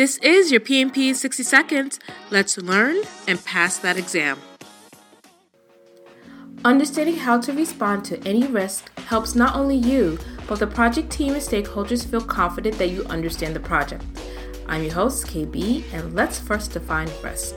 This is your PMP 60 seconds. Let's learn and pass that exam. Understanding how to respond to any risk helps not only you, but the project team and stakeholders feel confident that you understand the project. I'm your host, KB, and let's first define risk.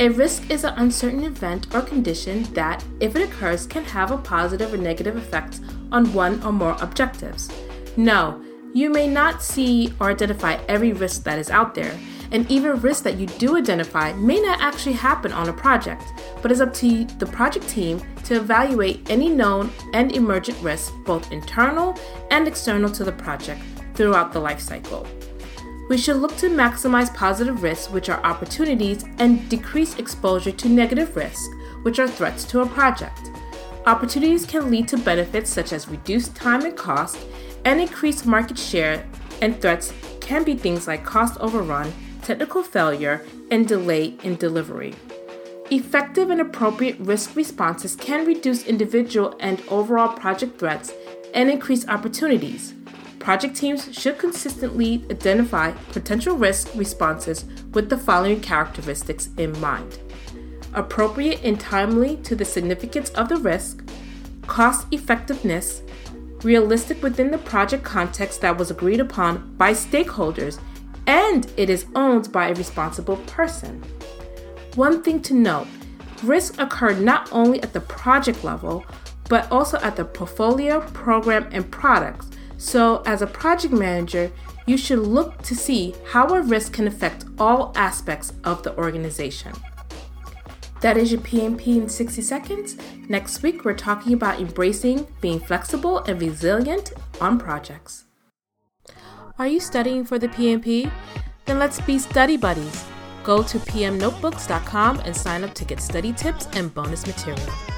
A risk is an uncertain event or condition that, if it occurs, can have a positive or negative effect on one or more objectives. No, you may not see or identify every risk that is out there, and even risks that you do identify may not actually happen on a project, but it's up to the project team to evaluate any known and emergent risks, both internal and external to the project, throughout the life cycle. We should look to maximize positive risks, which are opportunities, and decrease exposure to negative risks, which are threats to a project. Opportunities can lead to benefits such as reduced time and cost and increased market share, and threats can be things like cost overrun, technical failure, and delay in delivery. Effective and appropriate risk responses can reduce individual and overall project threats and increase opportunities. Project teams should consistently identify potential risk responses with the following characteristics in mind appropriate and timely to the significance of the risk, cost effectiveness, realistic within the project context that was agreed upon by stakeholders, and it is owned by a responsible person. One thing to note risks occur not only at the project level, but also at the portfolio, program, and products. So, as a project manager, you should look to see how a risk can affect all aspects of the organization. That is your PMP in 60 seconds. Next week, we're talking about embracing being flexible and resilient on projects. Are you studying for the PMP? Then let's be study buddies. Go to pmnotebooks.com and sign up to get study tips and bonus material.